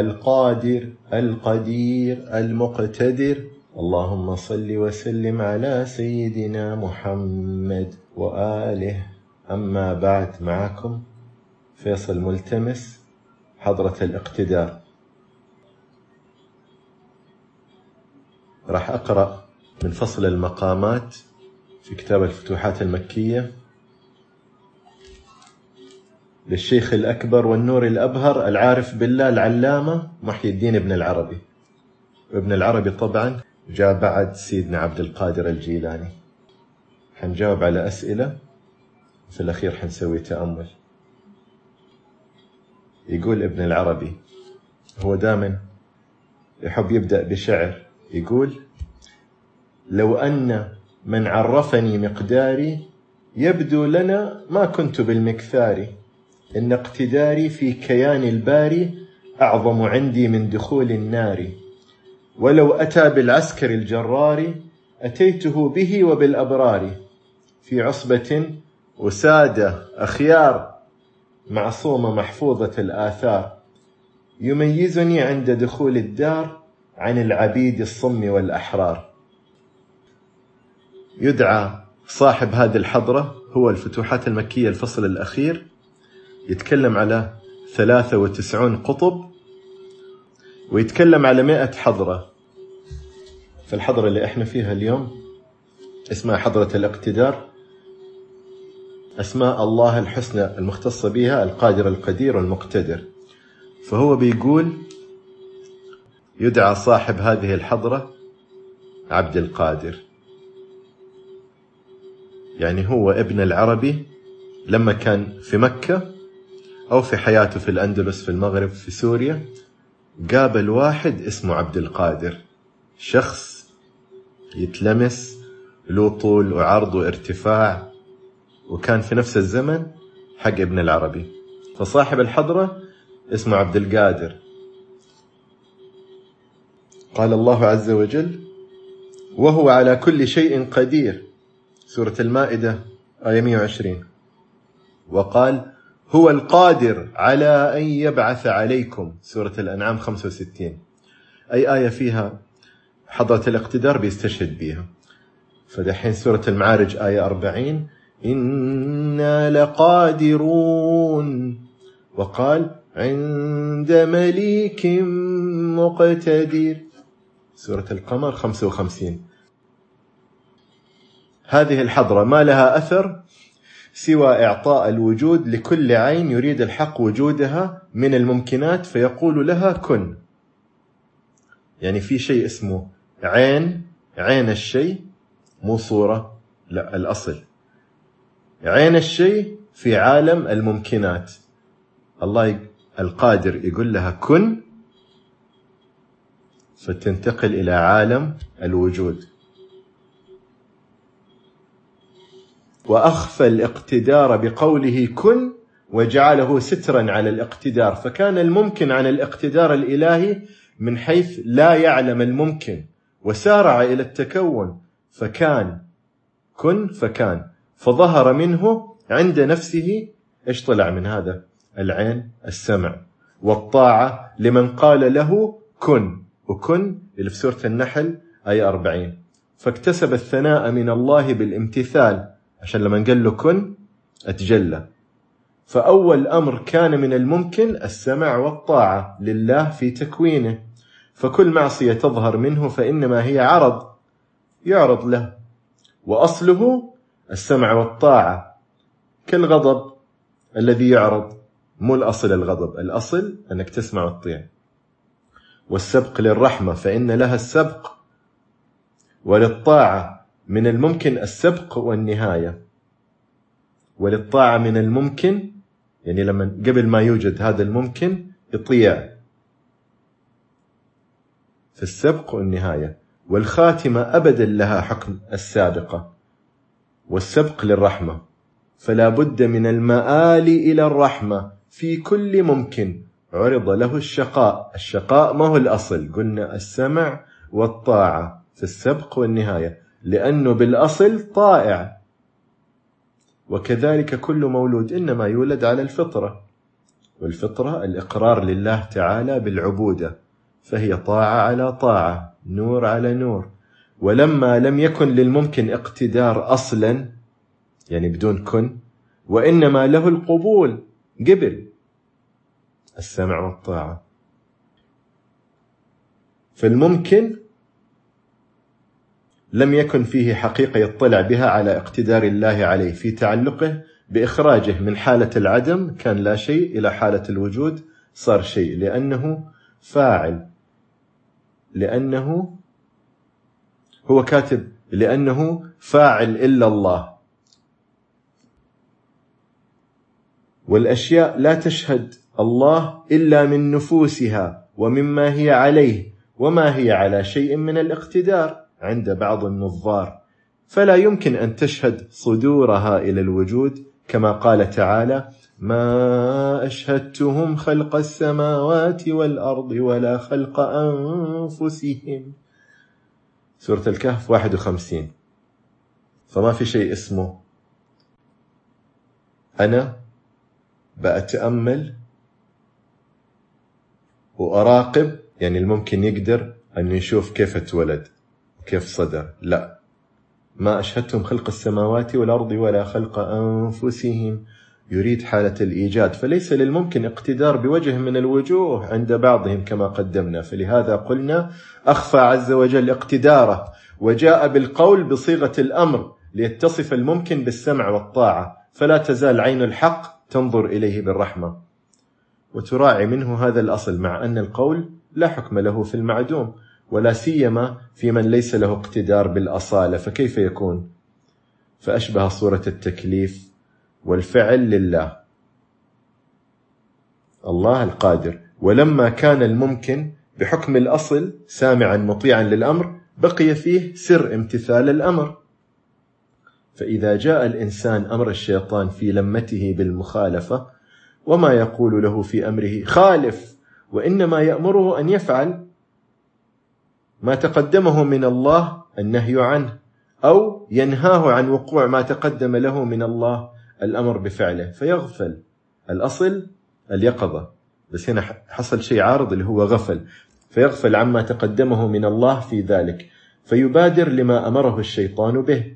القادر القدير المقتدر. اللهم صل وسلم على سيدنا محمد وآله. أما بعد معكم فيصل ملتمس حضرة الاقتدار. راح أقرأ من فصل المقامات في كتاب الفتوحات المكية. للشيخ الأكبر والنور الأبهر العارف بالله العلامة محي الدين ابن العربي. وابن العربي طبعا جاء بعد سيدنا عبد القادر الجيلاني. حنجاوب على أسئلة في الأخير حنسوي تأمل. يقول ابن العربي هو دائما يحب يبدأ بشعر يقول لو أن من عرفني مقداري يبدو لنا ما كنت بالمكثار. إن اقتداري في كيان الباري أعظم عندي من دخول النار. ولو أتى بالعسكر الجرار أتيته به وبالأبرار. في عصبة وسادة أخيار معصومة محفوظة الآثار. يميزني عند دخول الدار عن العبيد الصم والأحرار. يدعى صاحب هذه الحضرة هو الفتوحات المكية الفصل الأخير. يتكلم على 93 قطب ويتكلم على 100 حضرة. في الحضرة اللي إحنا فيها اليوم اسمها حضرة الاقتدار أسماء الله الحسنى المختصة بها القادر القدير والمقتدر. فهو بيقول يدعى صاحب هذه الحضرة عبد القادر. يعني هو ابن العربي لما كان في مكة أو في حياته في الأندلس في المغرب في سوريا قابل واحد اسمه عبد القادر. شخص يتلمس له طول وعرض وارتفاع وكان في نفس الزمن حق ابن العربي. فصاحب الحضرة اسمه عبد القادر. قال الله عز وجل وهو على كل شيء قدير. سورة المائدة آية 120 وقال هو القادر على أن يبعث عليكم. سورة الأنعام 65 أي آية فيها؟ حضرة الاقتدار بيستشهد بها فدحين سورة المعارج آية 40 إنا لقادرون. وقال عند مليك مقتدر. سورة القمر 55 هذه الحضرة ما لها أثر؟ سوى إعطاء الوجود لكل عين يريد الحق وجودها من الممكنات فيقول لها كن. يعني في شيء اسمه عين عين الشيء مو صورة لا الأصل. عين الشيء في عالم الممكنات. الله القادر يقول لها كن فتنتقل إلى عالم الوجود. وأخفى الاقتدار بقوله كن وجعله سترا على الاقتدار. فكان الممكن عن الاقتدار الإلهي من حيث لا يعلم الممكن وسارع إلى التكون. فكان كن فكان. فظهر منه عند نفسه إيش طلع من هذا؟ العين السمع والطاعة لمن قال له كن. وكن اللي في سورة النحل آية 40 فاكتسب الثناء من الله بالامتثال. عشان لما قال له كن أتجلى. فأول أمر كان من الممكن السمع والطاعة لله في تكوينه. فكل معصية تظهر منه فإنما هي عرض يعرض له. وأصله السمع والطاعة كالغضب الذي يعرض. مو الأصل الغضب الأصل أنك تسمع وتطيع. والسبق للرحمة فإن لها السبق وللطاعة. من الممكن السبق والنهاية. وللطاعة من الممكن يعني لما قبل ما يوجد هذا الممكن يطيع في السبق والنهاية. والخاتمة أبدا لها حكم السابقة. والسبق للرحمة. فلا بد من المآل إلى الرحمة في كل ممكن. عرض له الشقاء. الشقاء ما هو الأصل. قلنا السمع والطاعة في السبق والنهاية. لأنه بالأصل طائع. وكذلك كل مولود إنما يولد على الفطرة. والفطرة الإقرار لله تعالى بالعبودة. فهي طاعة على طاعة نور على نور. ولما لم يكن للممكن اقتدار أصلا يعني بدون كن وإنما له القبول قبل. السمع والطاعة. فالممكن لم يكن فيه حقيقة يطلع بها على اقتدار الله عليه في تعلقه بإخراجه من حالة العدم كان لا شيء إلى حالة الوجود صار شيء لأنه فاعل لأنه هو كاتب لأنه فاعل إلا الله. والأشياء لا تشهد الله إلا من نفوسها ومما هي عليه وما هي على شيء من الاقتدار. عند بعض النظار. فلا يمكن أن تشهد صدورها إلى الوجود كما قال تعالى ما أشهدتهم خلق السماوات والأرض ولا خلق أنفسهم. سورة الكهف 51 فما في شيء اسمه. أنا بأتأمل وأراقب يعني الممكن يقدر أن يشوف كيف اتولد كيف صدر؟ لا. ما أشهدتم خلق السماوات والأرض ولا خلق أنفسهم. يريد حالة الإيجاد. فليس للممكن اقتدار بوجه من الوجوه عند بعضهم كما قدمنا. فلهذا قلنا أخفى عز وجل اقتداره. وجاء بالقول بصيغة الأمر ليتصف الممكن بالسمع والطاعة. فلا تزال عين الحق تنظر إليه بالرحمة. وتراعي منه هذا الأصل مع أن القول لا حكم له في المعدوم. ولا سيما في من ليس له اقتدار بالأصالة فكيف يكون؟ فأشبه صورة التكليف والفعل لله. الله القادر. ولما كان الممكن بحكم الأصل سامعا مطيعا للأمر بقي فيه سر امتثال الأمر. فإذا جاء الإنسان أمر الشيطان في لمته بالمخالفة وما يقول له في أمره خالف وإنما يأمره أن يفعل ما تقدمه من الله النهي عنه أو ينهاه عن وقوع ما تقدم له من الله الأمر بفعله فيغفل. الأصل اليقظة. بس هنا حصل شيء عارض اللي هو غفل. فيغفل عما تقدمه من الله في ذلك. فيبادر لما أمره الشيطان به.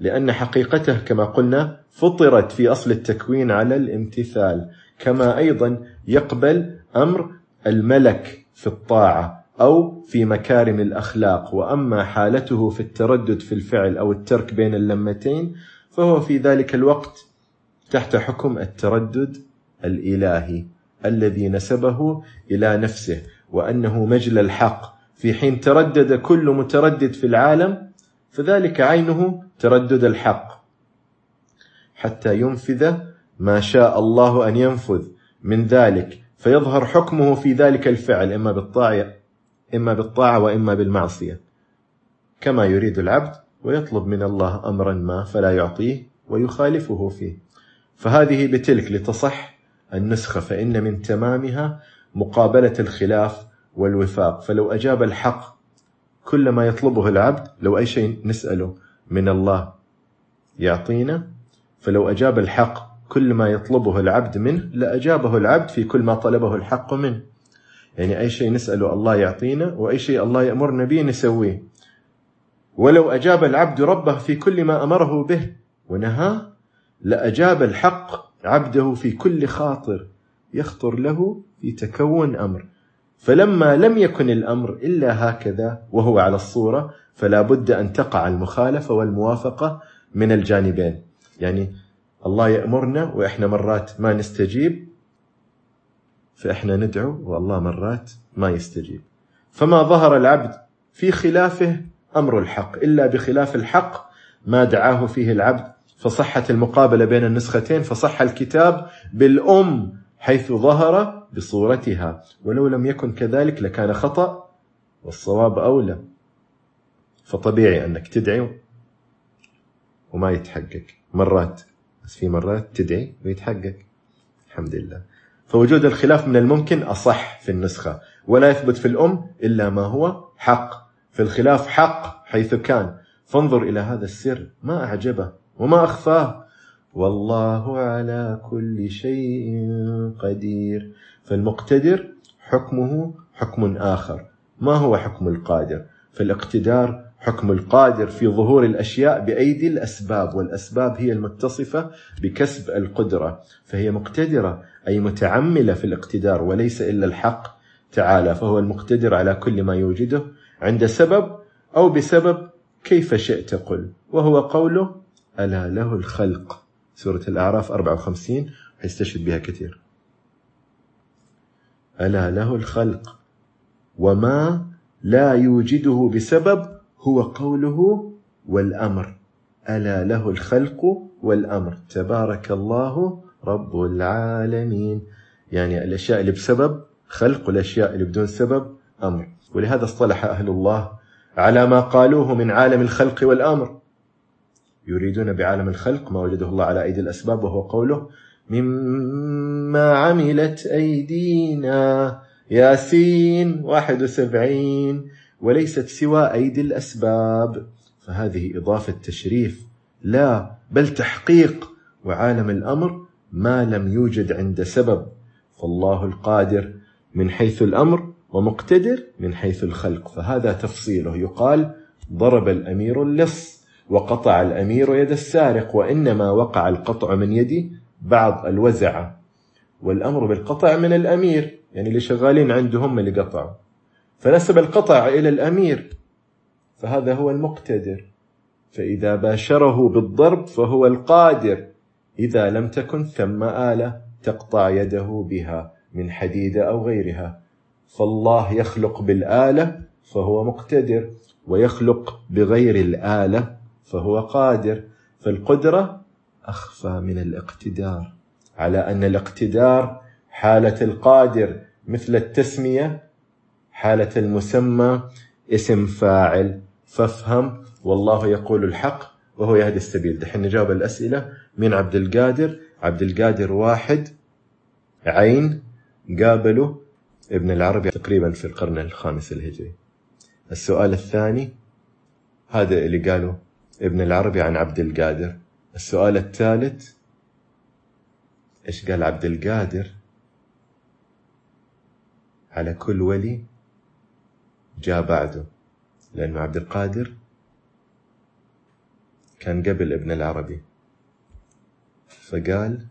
لأن حقيقته كما قلنا فطرت في أصل التكوين على الامتثال. كما أيضا يقبل أمر الملك في الطاعة. أو في مكارم الأخلاق وأما حالته في التردد في الفعل أو الترك بين اللمتين فهو في ذلك الوقت تحت حكم التردد الإلهي الذي نسبه إلى نفسه وأنه مجلى الحق. في حين تردد كل متردد في العالم فذلك عينه تردد الحق. حتى ينفذ ما شاء الله أن ينفذ من ذلك فيظهر حكمه في ذلك الفعل إما بالطاعة إما بالطاعة وإما بالمعصية. كما يريد العبد ويطلب من الله أمرا ما فلا يعطيه ويخالفه فيه. فهذه بتلك لتصح النسخة فإن من تمامها مقابلة الخلاف والوفاق. فلو أجاب الحق كل ما يطلبه العبد لو أي شيء نسأله من الله يعطينا. فلو أجاب الحق كل ما يطلبه العبد منه لأجابه العبد في كل ما طلبه الحق منه. يعني أي شيء نسأله الله يعطينا وأي شيء الله يأمرنا به نسويه. ولو أجاب العبد ربه في كل ما أمره به ونهى لأجاب الحق عبده في كل خاطر يخطر له في تكون أمر. فلما لم يكن الأمر إلا هكذا وهو على الصورة فلا بد أن تقع المخالفة والموافقة من الجانبين. يعني الله يأمرنا وإحنا مرات ما نستجيب فإحنا ندعو والله مرات ما يستجيب. فما ظهر العبد في خلافه أمر الحق. إلا بخلاف الحق ما دعاه فيه العبد. فصحت المقابلة بين النسختين فصح الكتاب بالأم حيث ظهر بصورتها. ولو لم يكن كذلك لكان خطأ والصواب أولى. فطبيعي أنك تدعي وما يتحقق. مرات بس في مرات تدعي ويتحقق. الحمد لله. فوجود الخلاف من الممكن أصح في النسخة ولا يثبت في الأم إلا ما هو حق. في الخلاف حق حيث كان. فانظر إلى هذا السر ما أعجبه وما أخفاه. والله على كل شيء قدير. فالمقتدر حكمه حكم آخر. ما هو حكم القادر؟ فالاقتدار حكم القادر في ظهور الأشياء بأيدي الأسباب والأسباب هي المتصفة بكسب القدرة فهي مقتدرة أي متعملة في الاقتدار وليس إلا الحق تعالى فهو المقتدر على كل ما يوجده عند سبب أو بسبب كيف شئت قل. وهو قوله ألا له الخلق. سورة الأعراف 54 يستشهد بها كثير. ألا له الخلق. وما لا يوجده بسبب هو قوله والأمر. ألا له الخلق والأمر. تبارك الله رب العالمين. يعني الأشياء اللي بسبب خلق والأشياء اللي بدون سبب أمر. ولهذا اصطلح أهل الله على ما قالوه من عالم الخلق والأمر. يريدون بعالم الخلق ما وجده الله على أيدي الأسباب وهو قوله مما عملت أيدينا. ياسين 71 وليست سوى أيدي الأسباب. فهذه إضافة تشريف لا بل تحقيق. وعالم الأمر ما لم يوجد عند سبب. فالله القادر من حيث الأمر ومقتدر من حيث الخلق. فهذا تفصيله. يقال ضرب الأمير اللص وقطع الأمير يد السارق وإنما وقع القطع من يد بعض الوزعة. والأمر بالقطع من الأمير يعني اللي شغالين عندهم اللي قطعوا. فنسب القطع إلى الأمير. فهذا هو المقتدر. فإذا باشره بالضرب فهو القادر. إذا لم تكن ثم آلة تقطع يده بها من حديد أو غيرها. فالله يخلق بالآلة فهو مقتدر ويخلق بغير الآلة فهو قادر. فالقدرة أخفى من الاقتدار على أن الاقتدار حالة القادر مثل التسمية حالة المسمى اسم فاعل فافهم والله يقول الحق وهو يهدي السبيل. دحين نجاوب الأسئلة من عبد القادر. عبد القادر واحد عين قابلوا ابن العربي تقريبا في القرن الخامس الهجري. السؤال الثاني هذا اللي قاله ابن العربي عن عبد القادر. السؤال الثالث إيش قال عبد القادر على كل ولي جاء بعده لأنه عبد القادر كان قبل ابن العربي. فقال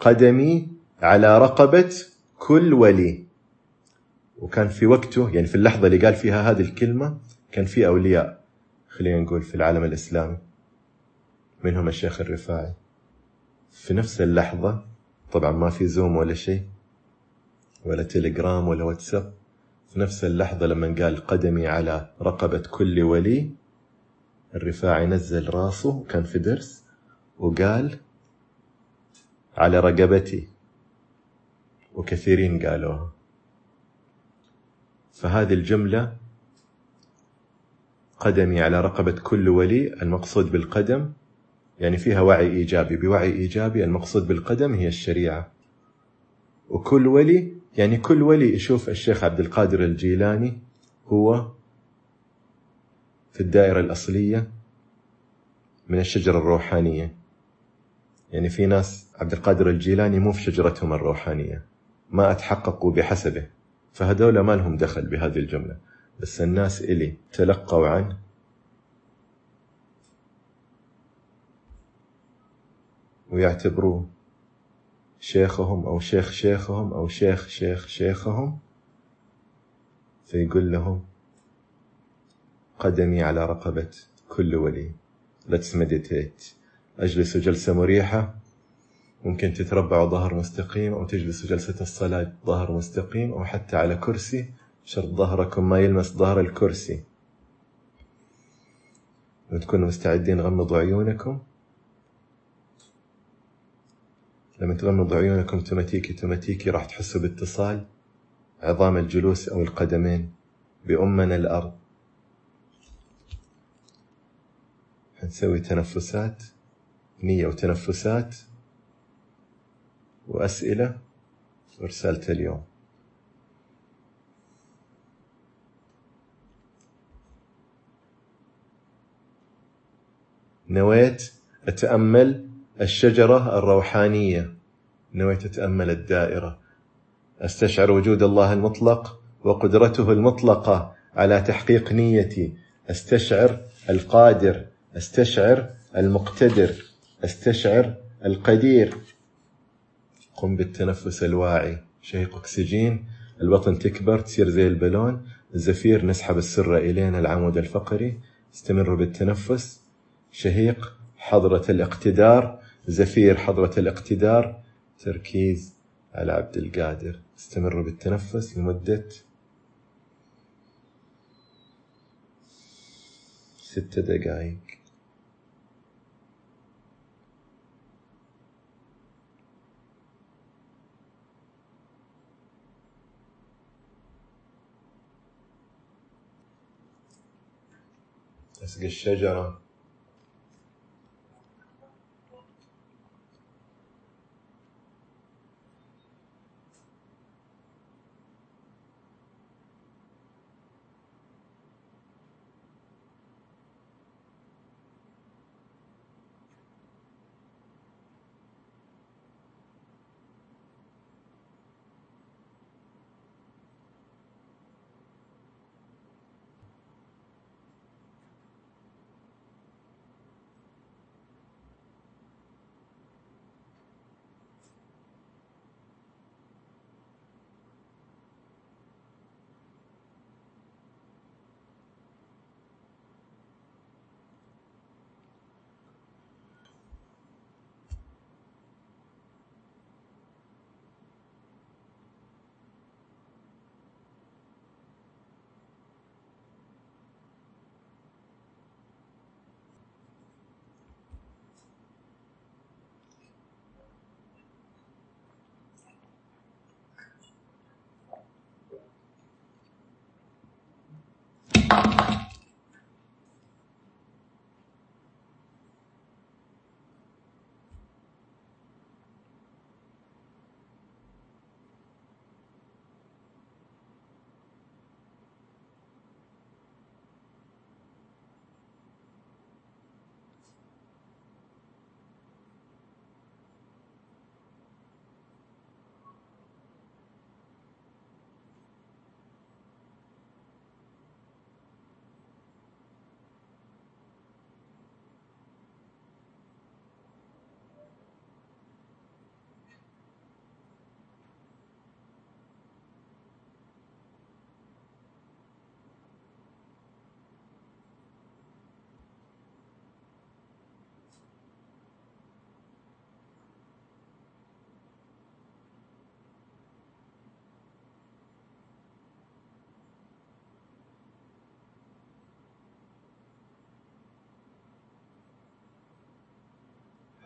قدمي على رقبة كل ولي. وكان في وقته يعني في اللحظة اللي قال فيها هذه الكلمة كان في أولياء خلينا نقول في العالم الإسلامي منهم الشيخ الرفاعي. في نفس اللحظة طبعا ما في زوم ولا شيء ولا تليجرام ولا واتساب في نفس اللحظة لما قال قدمي على رقبة كل ولي الرفاعي نزل راسه كان في درس وقال على رقبتي وكثيرين قالوها. فهذه الجملة قدمي على رقبة كل ولي المقصود بالقدم يعني فيها وعي إيجابي. بوعي إيجابي المقصود بالقدم هي الشريعة. وكل ولي يعني كل ولي يشوف الشيخ عبد القادر الجيلاني هو في الدائرة الأصلية من الشجرة الروحانية. يعني في ناس عبد القادر الجيلاني مو في شجرتهم الروحانية ما أتحققوا بحسبه. فهذول ما لهم دخل بهذه الجملة. بس الناس إلي تلقوا عنه ويعتبروه شيخهم أو شيخ شيخهم أو شيخ شيخ شيخهم فيقول لهم قدمي على رقبة كل ولي let's meditate. أجلس جلسة مريحة ممكن تتربعوا ظهر مستقيم أو تجلسوا جلسة الصلاة ظهر مستقيم أو حتى على كرسي شرط ظهركم ما يلمس ظهر الكرسي. وتكونوا مستعدين غمضوا عيونكم. لما تغمضوا عيونكم توماتيكي توماتيكي راح تحسوا باتصال عظام الجلوس أو القدمين بأمنا الأرض. حنسوي تنفسات نية وتنفسات وأسئلة ورسالة اليوم نويت أتأمل الشجرة الروحانية. نويت أتأمل الدائرة. أستشعر وجود الله المطلق وقدرته المطلقة على تحقيق نيتي. أستشعر القادر. أستشعر المقتدر. أستشعر القدير. قم بالتنفس الواعي. شهيق أكسجين. البطن تكبر. تصير زي البالون. الزفير نسحب السرة إلينا. العمود الفقري. استمر بالتنفس. شهيق حضرة الاقتدار. زفير حضرة الاقتدار تركيز على عبد القادر. استمر بالتنفس لمدة ست دقائق. أسقي الشجرة.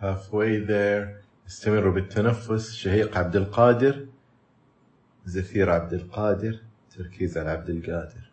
Halfway there. استمروا بالتنفس. شهيق عبد القادر زفير عبد القادر تركيز على عبد القادر.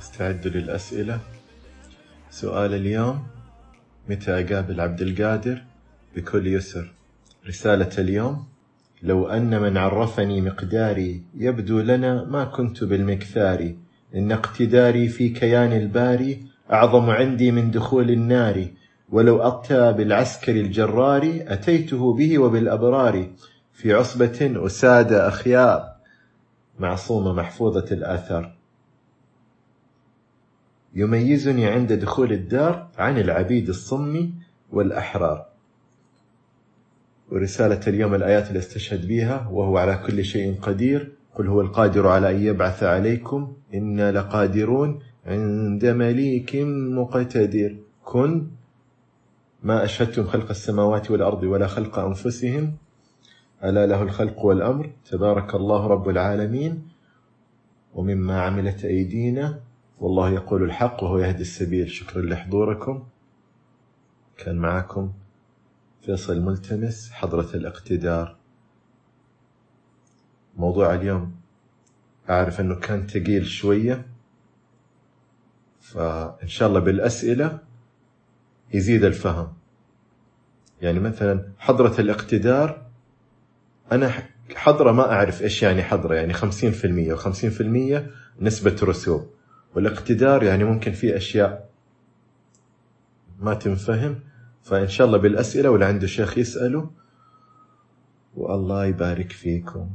استعدوا للأسئلة. سؤال اليوم متى أقابل عبد القادر بكل يسر؟ رسالة اليوم لو أن من عرفني مقداري يبدو لنا ما كنت بالمكثار إن اقتداري في كيان الباري أعظم عندي من دخول النار ولو أتى بالعسكر الجرار أتيته به وبالأبرار. في عصبة أساد أخيار معصومة محفوظة الآثار. يميزني عند دخول الدار عن العبيد الصم والأحرار. ورسالة اليوم الآيات اللي استشهد بها وهو على كل شيء قدير. قل هو القادر على أن يبعث عليكم. إنا لقادرون عند مليك مقتدر. كن ما أشهدتم خلق السماوات والأرض ولا خلق أنفسهم. ألا له الخلق والأمر. تبارك الله رب العالمين. ومما عملت أيدينا. والله يقول الحق وهو يهدي السبيل. شكرا لحضوركم. كان معكم فيصل ملتمس حضرة الاقتدار. موضوع اليوم أعرف أنه كان تقيل شوية فإن شاء الله بالأسئلة يزيد الفهم. يعني مثلا حضرة الاقتدار أنا حضرة ما أعرف إيش يعني حضرة يعني خمسين في المية وخمسين في المية نسبة رسوب. والاقتدار يعني ممكن في أشياء ما تنفهم فإن شاء الله بالأسئلة واللي عنده شيخ يسأله والله يبارك فيكم.